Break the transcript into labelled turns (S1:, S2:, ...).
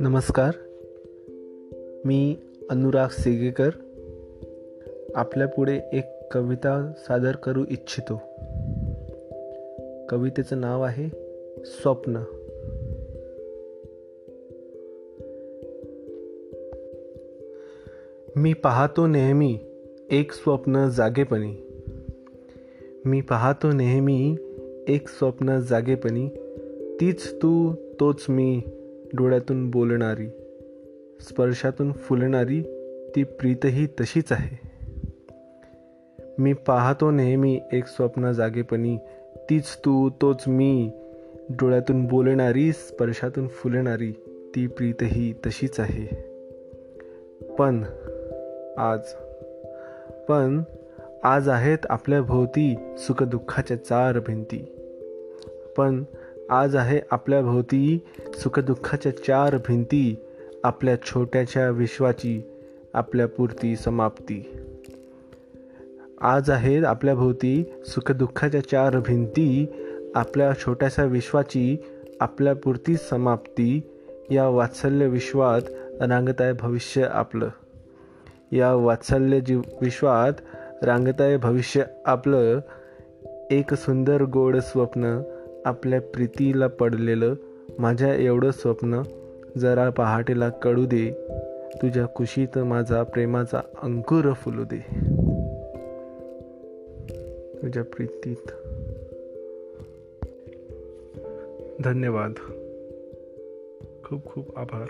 S1: नमस्कार मी अनुराग सेगेकर. आपल्यापुढे एक कविता सादर करू इच्छितो. कवितेचं नाव आहे स्वप्न. मी पाहतो नेहमी एक स्वप्न जागेपणी. मी पाहतो नेहमी एक स्वप्न जागेपणी. तीच तू तोच मी डोळ्यातून बोलणारी. स्पर्शातून फुलणारी ती प्रीतही तशीच आहे. मी पाहतो नेहमी एक स्वप्न जागेपणी. तीच तू तोच मी डोळ्यातून बोलणारी स्पर्शातून फुलणारी ती प्रीतही तशीच आहे. पण आज पण आज आहेत आपल्या भोवती सुखदुःखाच्या चार भिंती. पण आज आहे आपल्या भोवती सुखदुःखाच्या चार भिंती आपल्या छोट्याच्या विश्वाची आपल्यापुरती समाप्ती. आज आहेत आपल्या भोवती सुखदुःखाच्या चार भिंती आपल्या छोट्याशा विश्वाची आपल्यापुरती समाप्ती. या वात्सल्य विश्वात रांगत आहे भविष्य आपलं. या वात्सल्य जीव विश्वात रांगताय भविष्य आपलं. एक सुंदर गोड स्वप्न आपल्या प्रीतीला पडलेलं. माझ्या एवढं स्वप्न जरा पहाटेला कळू दे. तुझ्या कुशीत माझा प्रेमाचा अंकुर फुलू दे. तुझ्या प्रीतीत. धन्यवाद. खूप खूप आभार.